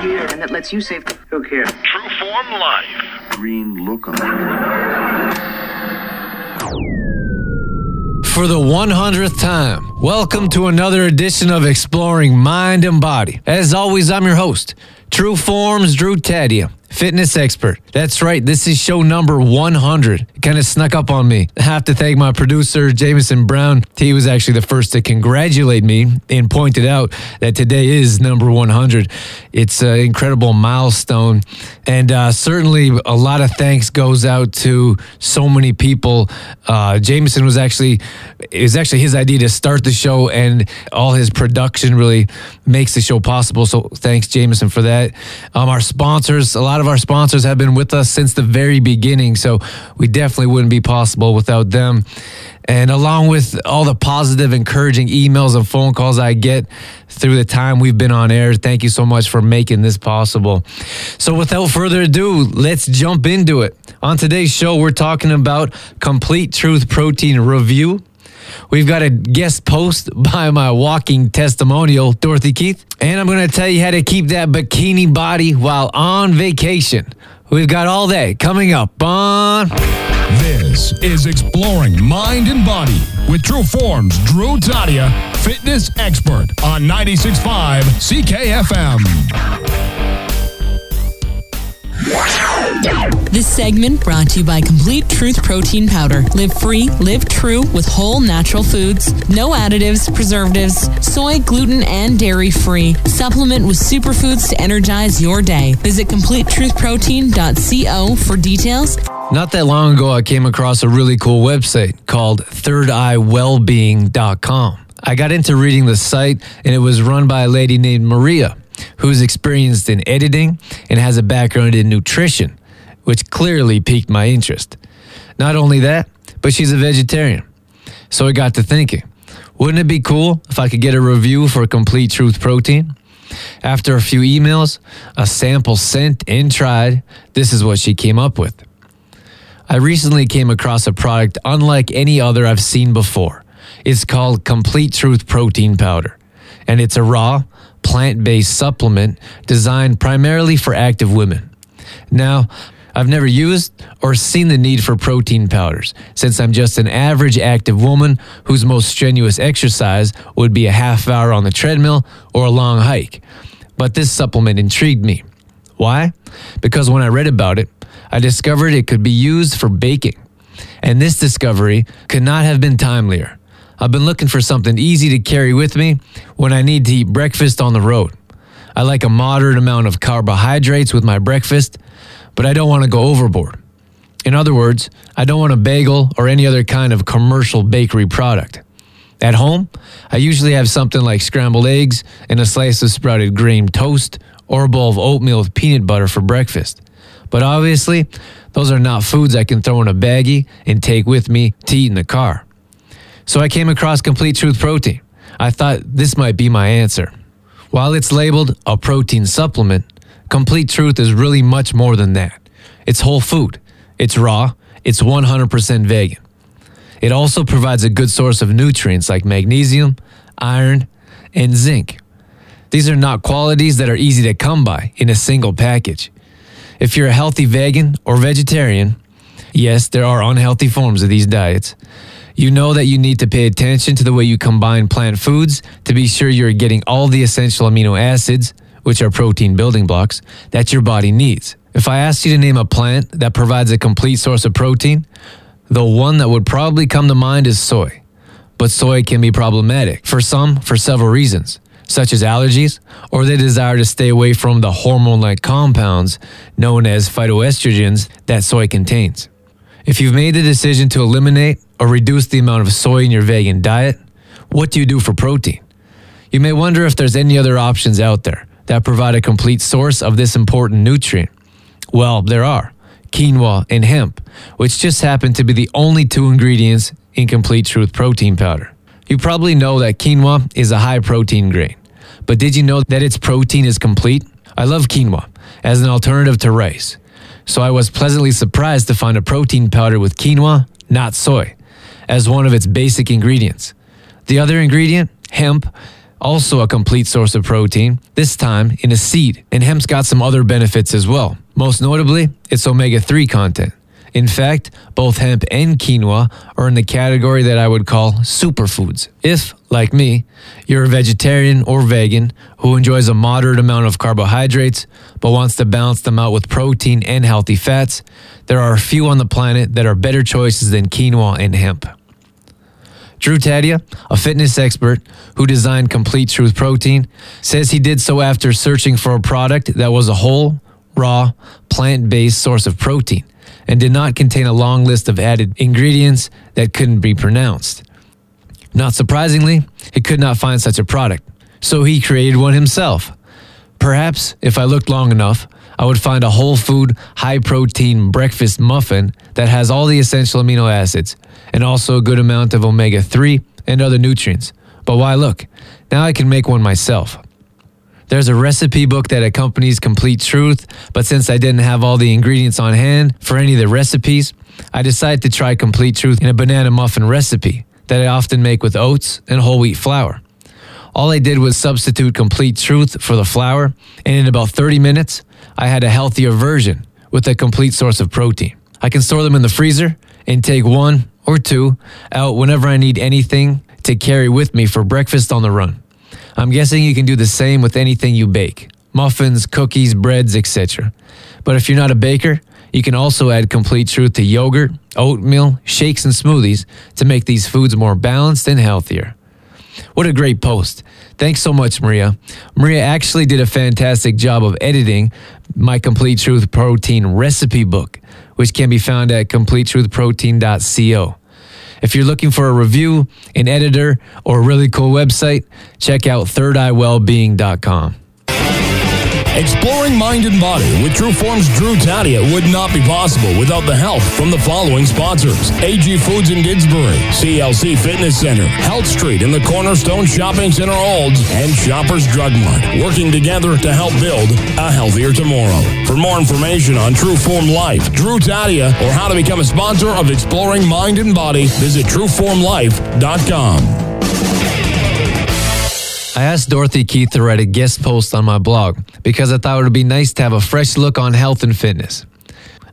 here and that lets you save. Who cares? True Form Life. Green lookum. For the 100th time, welcome to another edition of Exploring Mind and Body. As always, I'm your host, True Forms Drew Tadia fitness expert. That's right. This is show number 100. It kind of snuck up on me. I have to thank my producer, Jameson Brown. He was actually the first to congratulate me and pointed out that today is number 100. It's an incredible milestone. And uh, certainly a lot of thanks goes out to so many people. Uh, Jameson was actually, it was actually his idea to start the show and all his production really makes the show possible. So thanks, Jameson, for that. Um, our sponsors, a lot lot of our sponsors have been with us since the very beginning, so we definitely wouldn't be possible without them. And along with all the positive, encouraging emails and phone calls I get through the time we've been on air, thank you so much for making this possible. So, without further ado, let's jump into it. On today's show, we're talking about Complete Truth Protein Review. We've got a guest post by my walking testimonial, Dorothy Keith. And I'm going to tell you how to keep that bikini body while on vacation. We've got all day coming up on. This is Exploring Mind and Body with True Forms Drew Tadia, fitness expert on 96.5 CKFM. This segment brought to you by Complete Truth Protein Powder. Live free, live true with whole natural foods. No additives, preservatives, soy, gluten, and dairy free. Supplement with superfoods to energize your day. Visit CompleteTruthProtein.co for details. Not that long ago, I came across a really cool website called ThirdEyeWellbeing.com. I got into reading the site, and it was run by a lady named Maria who's experienced in editing and has a background in nutrition, which clearly piqued my interest. Not only that, but she's a vegetarian. So I got to thinking, wouldn't it be cool if I could get a review for Complete Truth Protein? After a few emails, a sample sent and tried, this is what she came up with. I recently came across a product unlike any other I've seen before. It's called Complete Truth Protein Powder, and it's a raw, plant based supplement designed primarily for active women. Now, I've never used or seen the need for protein powders since I'm just an average active woman whose most strenuous exercise would be a half hour on the treadmill or a long hike. But this supplement intrigued me. Why? Because when I read about it, I discovered it could be used for baking. And this discovery could not have been timelier. I've been looking for something easy to carry with me when I need to eat breakfast on the road. I like a moderate amount of carbohydrates with my breakfast, but I don't want to go overboard. In other words, I don't want a bagel or any other kind of commercial bakery product. At home, I usually have something like scrambled eggs and a slice of sprouted grain toast or a bowl of oatmeal with peanut butter for breakfast. But obviously, those are not foods I can throw in a baggie and take with me to eat in the car. So I came across Complete Truth Protein. I thought this might be my answer. While it's labeled a protein supplement, Complete Truth is really much more than that. It's whole food, it's raw, it's 100% vegan. It also provides a good source of nutrients like magnesium, iron, and zinc. These are not qualities that are easy to come by in a single package. If you're a healthy vegan or vegetarian, yes, there are unhealthy forms of these diets, you know that you need to pay attention to the way you combine plant foods to be sure you're getting all the essential amino acids, which are protein building blocks, that your body needs. If I asked you to name a plant that provides a complete source of protein, the one that would probably come to mind is soy. But soy can be problematic for some for several reasons, such as allergies or the desire to stay away from the hormone like compounds known as phytoestrogens that soy contains. If you've made the decision to eliminate or reduce the amount of soy in your vegan diet, what do you do for protein? You may wonder if there's any other options out there that provide a complete source of this important nutrient. Well, there are quinoa and hemp, which just happen to be the only two ingredients in Complete Truth protein powder. You probably know that quinoa is a high protein grain, but did you know that its protein is complete? I love quinoa as an alternative to rice, so I was pleasantly surprised to find a protein powder with quinoa, not soy, as one of its basic ingredients. The other ingredient, hemp, also a complete source of protein, this time in a seed. And hemp's got some other benefits as well. Most notably, its omega 3 content. In fact, both hemp and quinoa are in the category that I would call superfoods. If, like me, you're a vegetarian or vegan who enjoys a moderate amount of carbohydrates but wants to balance them out with protein and healthy fats, there are a few on the planet that are better choices than quinoa and hemp. Drew Tadia, a fitness expert who designed Complete Truth Protein, says he did so after searching for a product that was a whole, raw, plant based source of protein and did not contain a long list of added ingredients that couldn't be pronounced. Not surprisingly, he could not find such a product, so he created one himself. Perhaps, if I looked long enough, I would find a whole food, high protein breakfast muffin that has all the essential amino acids and also a good amount of omega 3 and other nutrients. But why look? Now I can make one myself. There's a recipe book that accompanies Complete Truth, but since I didn't have all the ingredients on hand for any of the recipes, I decided to try Complete Truth in a banana muffin recipe that I often make with oats and whole wheat flour. All I did was substitute Complete Truth for the flour, and in about 30 minutes, I had a healthier version with a complete source of protein. I can store them in the freezer and take one or two out whenever I need anything to carry with me for breakfast on the run. I'm guessing you can do the same with anything you bake muffins, cookies, breads, etc. But if you're not a baker, you can also add complete truth to yogurt, oatmeal, shakes, and smoothies to make these foods more balanced and healthier. What a great post. Thanks so much, Maria. Maria actually did a fantastic job of editing my Complete Truth Protein recipe book, which can be found at completetruthprotein.co. If you're looking for a review, an editor, or a really cool website, check out thirdeyewellbeing.com. Exploring mind and body with Trueform's Drew Tadia would not be possible without the help from the following sponsors AG Foods in Didsbury, CLC Fitness Center, Health Street in the Cornerstone Shopping Center Olds, and Shoppers Drug Mart, working together to help build a healthier tomorrow. For more information on Trueform Life, Drew Tadia, or how to become a sponsor of Exploring Mind and Body, visit trueformlife.com. I asked Dorothy Keith to write a guest post on my blog because I thought it would be nice to have a fresh look on health and fitness.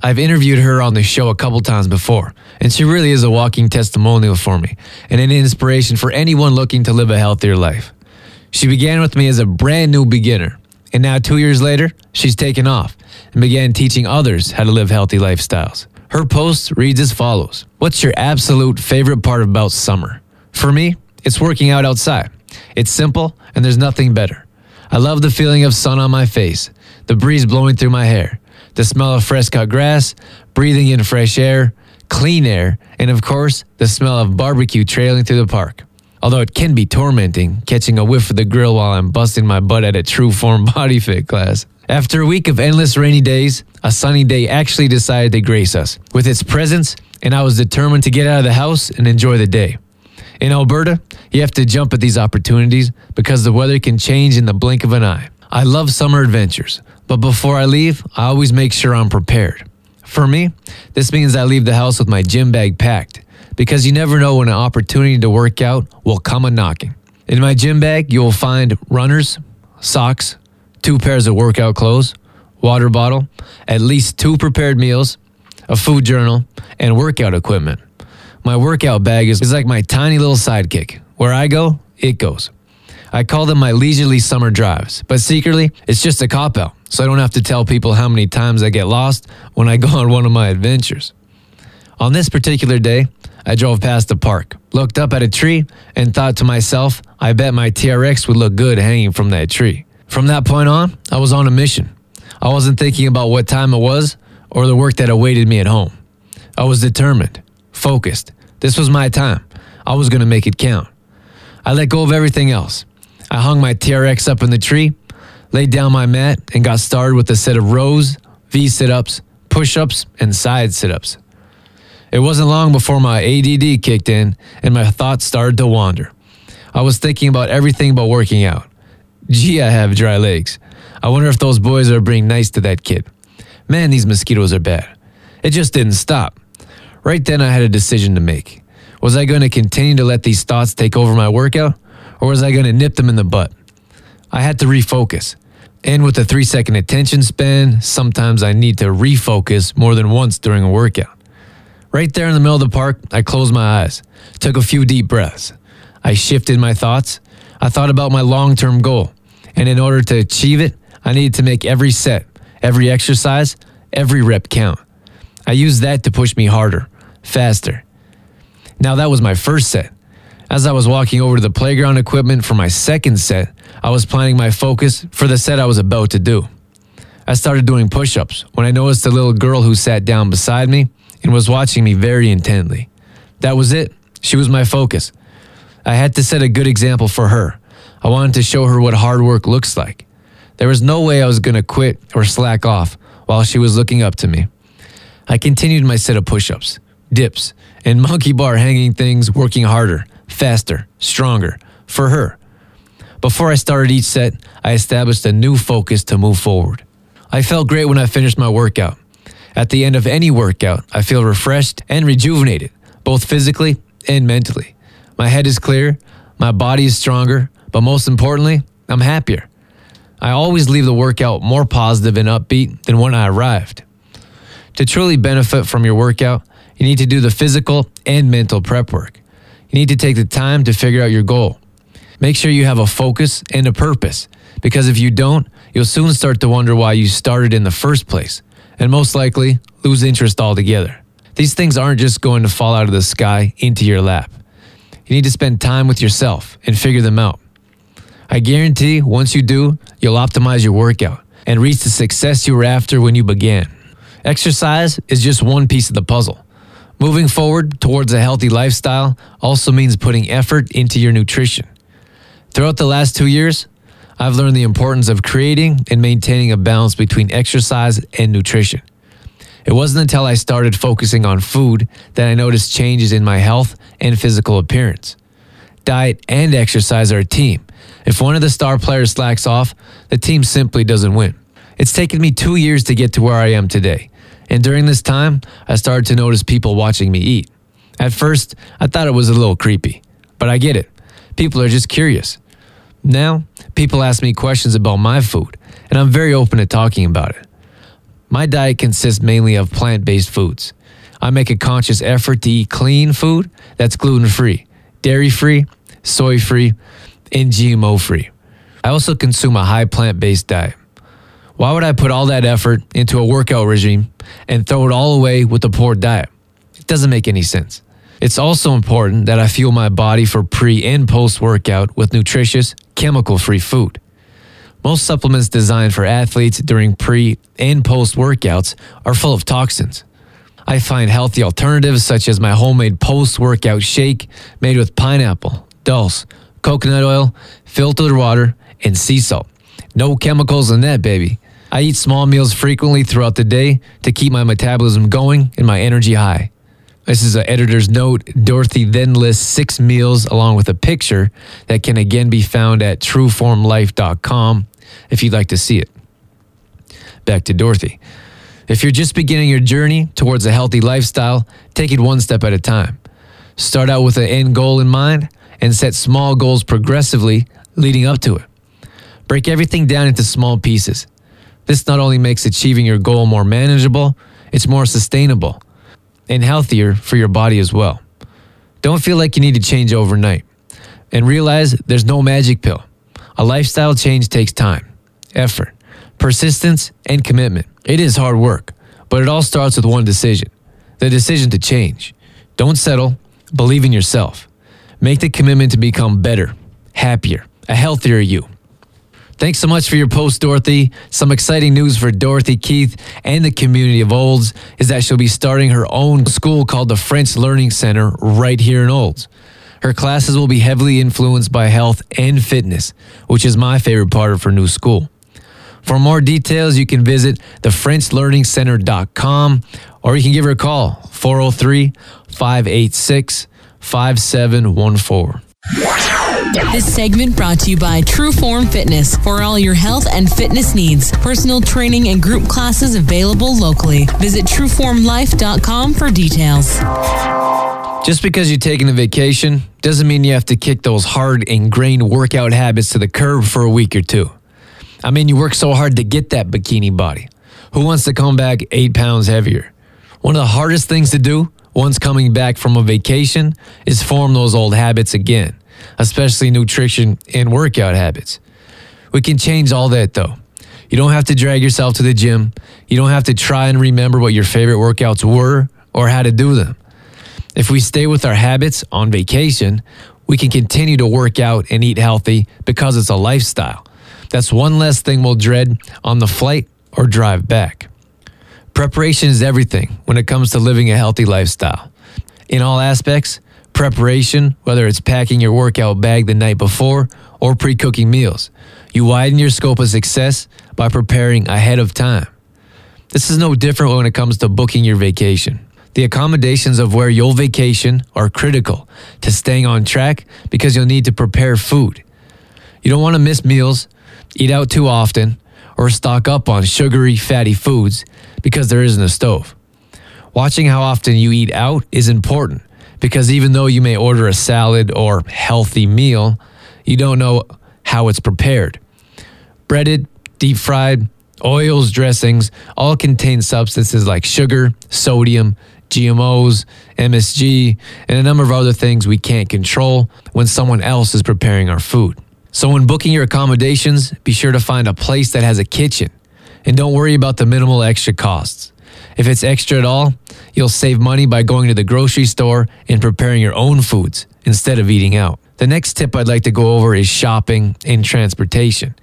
I've interviewed her on the show a couple times before, and she really is a walking testimonial for me and an inspiration for anyone looking to live a healthier life. She began with me as a brand new beginner, and now two years later, she's taken off and began teaching others how to live healthy lifestyles. Her post reads as follows What's your absolute favorite part about summer? For me, it's working out outside. It's simple, and there's nothing better. I love the feeling of sun on my face, the breeze blowing through my hair, the smell of fresh cut grass, breathing in fresh air, clean air, and of course, the smell of barbecue trailing through the park. Although it can be tormenting catching a whiff of the grill while I'm busting my butt at a true form body fit class. After a week of endless rainy days, a sunny day actually decided to grace us with its presence, and I was determined to get out of the house and enjoy the day. In Alberta, you have to jump at these opportunities because the weather can change in the blink of an eye. I love summer adventures, but before I leave, I always make sure I'm prepared. For me, this means I leave the house with my gym bag packed because you never know when an opportunity to work out will come a knocking. In my gym bag, you will find runners, socks, two pairs of workout clothes, water bottle, at least two prepared meals, a food journal, and workout equipment. My workout bag is, is like my tiny little sidekick. Where I go, it goes. I call them my leisurely summer drives, but secretly, it's just a cop out, so I don't have to tell people how many times I get lost when I go on one of my adventures. On this particular day, I drove past the park, looked up at a tree, and thought to myself, I bet my TRX would look good hanging from that tree. From that point on, I was on a mission. I wasn't thinking about what time it was or the work that awaited me at home. I was determined, focused, this was my time. I was going to make it count. I let go of everything else. I hung my TRX up in the tree, laid down my mat, and got started with a set of rows, V sit ups, push ups, and side sit ups. It wasn't long before my ADD kicked in and my thoughts started to wander. I was thinking about everything but working out. Gee, I have dry legs. I wonder if those boys are being nice to that kid. Man, these mosquitoes are bad. It just didn't stop. Right then, I had a decision to make. Was I going to continue to let these thoughts take over my workout, or was I going to nip them in the butt? I had to refocus. And with a three second attention span, sometimes I need to refocus more than once during a workout. Right there in the middle of the park, I closed my eyes, took a few deep breaths. I shifted my thoughts. I thought about my long term goal. And in order to achieve it, I needed to make every set, every exercise, every rep count. I used that to push me harder, faster. Now, that was my first set. As I was walking over to the playground equipment for my second set, I was planning my focus for the set I was about to do. I started doing push ups when I noticed a little girl who sat down beside me and was watching me very intently. That was it. She was my focus. I had to set a good example for her. I wanted to show her what hard work looks like. There was no way I was going to quit or slack off while she was looking up to me. I continued my set of push ups, dips, and monkey bar hanging things, working harder faster, stronger for her. Before I started each set, I established a new focus to move forward. I felt great when I finished my workout. At the end of any workout, I feel refreshed and rejuvenated, both physically and mentally. My head is clear, my body is stronger, but most importantly, I'm happier. I always leave the workout more positive and upbeat than when I arrived. To truly benefit from your workout, you need to do the physical and mental prep work. You need to take the time to figure out your goal. Make sure you have a focus and a purpose, because if you don't, you'll soon start to wonder why you started in the first place, and most likely lose interest altogether. These things aren't just going to fall out of the sky into your lap. You need to spend time with yourself and figure them out. I guarantee once you do, you'll optimize your workout and reach the success you were after when you began. Exercise is just one piece of the puzzle. Moving forward towards a healthy lifestyle also means putting effort into your nutrition. Throughout the last two years, I've learned the importance of creating and maintaining a balance between exercise and nutrition. It wasn't until I started focusing on food that I noticed changes in my health and physical appearance. Diet and exercise are a team. If one of the star players slacks off, the team simply doesn't win. It's taken me two years to get to where I am today. And during this time, I started to notice people watching me eat. At first, I thought it was a little creepy, but I get it. People are just curious. Now, people ask me questions about my food, and I'm very open to talking about it. My diet consists mainly of plant based foods. I make a conscious effort to eat clean food that's gluten free, dairy free, soy free, and GMO free. I also consume a high plant based diet. Why would I put all that effort into a workout regime and throw it all away with a poor diet? It doesn't make any sense. It's also important that I fuel my body for pre and post workout with nutritious, chemical free food. Most supplements designed for athletes during pre and post workouts are full of toxins. I find healthy alternatives such as my homemade post workout shake made with pineapple, dulse, coconut oil, filtered water, and sea salt. No chemicals in that, baby. I eat small meals frequently throughout the day to keep my metabolism going and my energy high. This is an editor's note. Dorothy then lists six meals along with a picture that can again be found at trueformlife.com if you'd like to see it. Back to Dorothy. If you're just beginning your journey towards a healthy lifestyle, take it one step at a time. Start out with an end goal in mind and set small goals progressively leading up to it. Break everything down into small pieces. This not only makes achieving your goal more manageable, it's more sustainable and healthier for your body as well. Don't feel like you need to change overnight. And realize there's no magic pill. A lifestyle change takes time, effort, persistence, and commitment. It is hard work, but it all starts with one decision the decision to change. Don't settle, believe in yourself. Make the commitment to become better, happier, a healthier you. Thanks so much for your post, Dorothy. Some exciting news for Dorothy Keith and the community of Olds is that she'll be starting her own school called the French Learning Center right here in Olds. Her classes will be heavily influenced by health and fitness, which is my favorite part of her new school. For more details, you can visit thefrenchlearningcenter.com or you can give her a call 403 586 5714. This segment brought to you by True Form Fitness for all your health and fitness needs. Personal training and group classes available locally. Visit trueformlife.com for details. Just because you're taking a vacation doesn't mean you have to kick those hard ingrained workout habits to the curb for a week or two. I mean, you work so hard to get that bikini body. Who wants to come back eight pounds heavier? One of the hardest things to do once coming back from a vacation is form those old habits again, especially nutrition and workout habits. We can change all that though. You don't have to drag yourself to the gym. You don't have to try and remember what your favorite workouts were or how to do them. If we stay with our habits on vacation, we can continue to work out and eat healthy because it's a lifestyle. That's one less thing we'll dread on the flight or drive back. Preparation is everything when it comes to living a healthy lifestyle. In all aspects, preparation, whether it's packing your workout bag the night before or pre cooking meals, you widen your scope of success by preparing ahead of time. This is no different when it comes to booking your vacation. The accommodations of where you'll vacation are critical to staying on track because you'll need to prepare food. You don't want to miss meals, eat out too often, or stock up on sugary, fatty foods because there isn't a stove. Watching how often you eat out is important because even though you may order a salad or healthy meal, you don't know how it's prepared. Breaded, deep fried, oils, dressings all contain substances like sugar, sodium, GMOs, MSG, and a number of other things we can't control when someone else is preparing our food. So, when booking your accommodations, be sure to find a place that has a kitchen and don't worry about the minimal extra costs. If it's extra at all, you'll save money by going to the grocery store and preparing your own foods instead of eating out. The next tip I'd like to go over is shopping and transportation.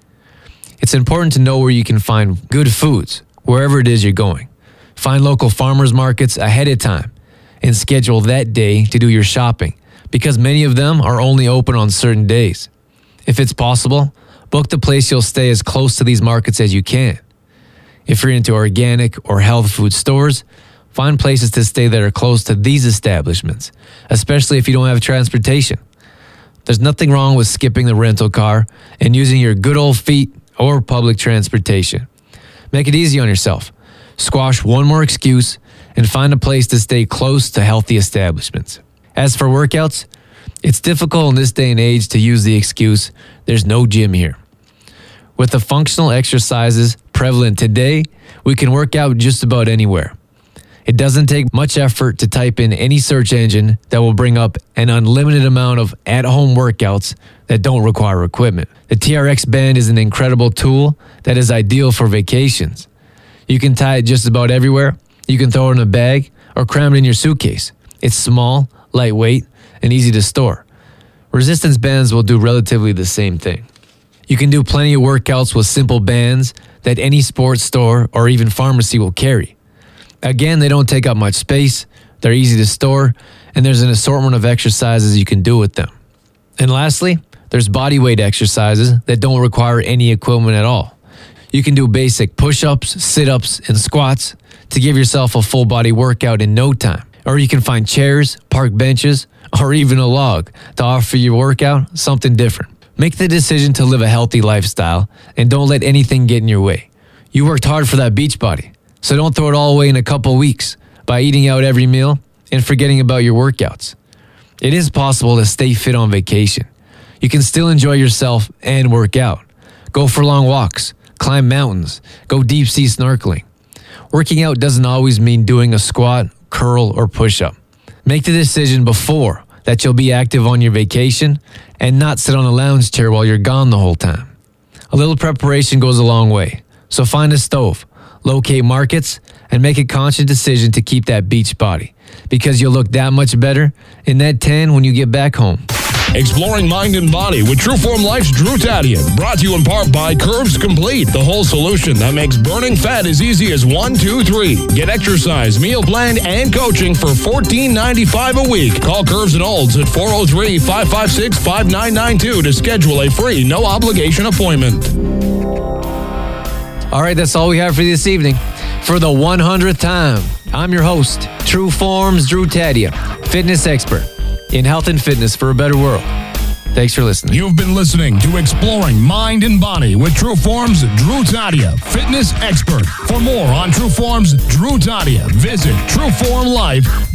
It's important to know where you can find good foods wherever it is you're going. Find local farmers markets ahead of time and schedule that day to do your shopping because many of them are only open on certain days. If it's possible, book the place you'll stay as close to these markets as you can. If you're into organic or health food stores, find places to stay that are close to these establishments, especially if you don't have transportation. There's nothing wrong with skipping the rental car and using your good old feet or public transportation. Make it easy on yourself squash one more excuse, and find a place to stay close to healthy establishments. As for workouts, it's difficult in this day and age to use the excuse, there's no gym here. With the functional exercises prevalent today, we can work out just about anywhere. It doesn't take much effort to type in any search engine that will bring up an unlimited amount of at home workouts that don't require equipment. The TRX band is an incredible tool that is ideal for vacations. You can tie it just about everywhere. You can throw it in a bag or cram it in your suitcase. It's small, lightweight, and easy to store. Resistance bands will do relatively the same thing. You can do plenty of workouts with simple bands that any sports store or even pharmacy will carry. Again, they don't take up much space, they're easy to store, and there's an assortment of exercises you can do with them. And lastly, there's body weight exercises that don't require any equipment at all. You can do basic push ups, sit ups, and squats to give yourself a full body workout in no time. Or you can find chairs, park benches, or even a log to offer your workout something different. Make the decision to live a healthy lifestyle and don't let anything get in your way. You worked hard for that beach body, so don't throw it all away in a couple weeks by eating out every meal and forgetting about your workouts. It is possible to stay fit on vacation. You can still enjoy yourself and work out. Go for long walks climb mountains, go deep sea snorkeling. Working out doesn't always mean doing a squat, curl, or push up. Make the decision before that you'll be active on your vacation and not sit on a lounge chair while you're gone the whole time. A little preparation goes a long way. So find a stove, locate markets, and make a conscious decision to keep that beach body because you'll look that much better in that tan when you get back home. Exploring mind and body with Trueform Life's Drew Tadia. Brought to you in part by Curves Complete, the whole solution that makes burning fat as easy as one, two, three. Get exercise, meal plan, and coaching for $14.95 a week. Call Curves and Olds at 403 556 5992 to schedule a free, no obligation appointment. All right, that's all we have for this evening. For the 100th time, I'm your host, True Forms Drew Tadia, fitness expert in health and fitness for a better world. Thanks for listening. You've been listening to Exploring Mind and Body with True Form's Drew Tadia, fitness expert. For more on True Form's Drew Tadia, visit trueformlife.com.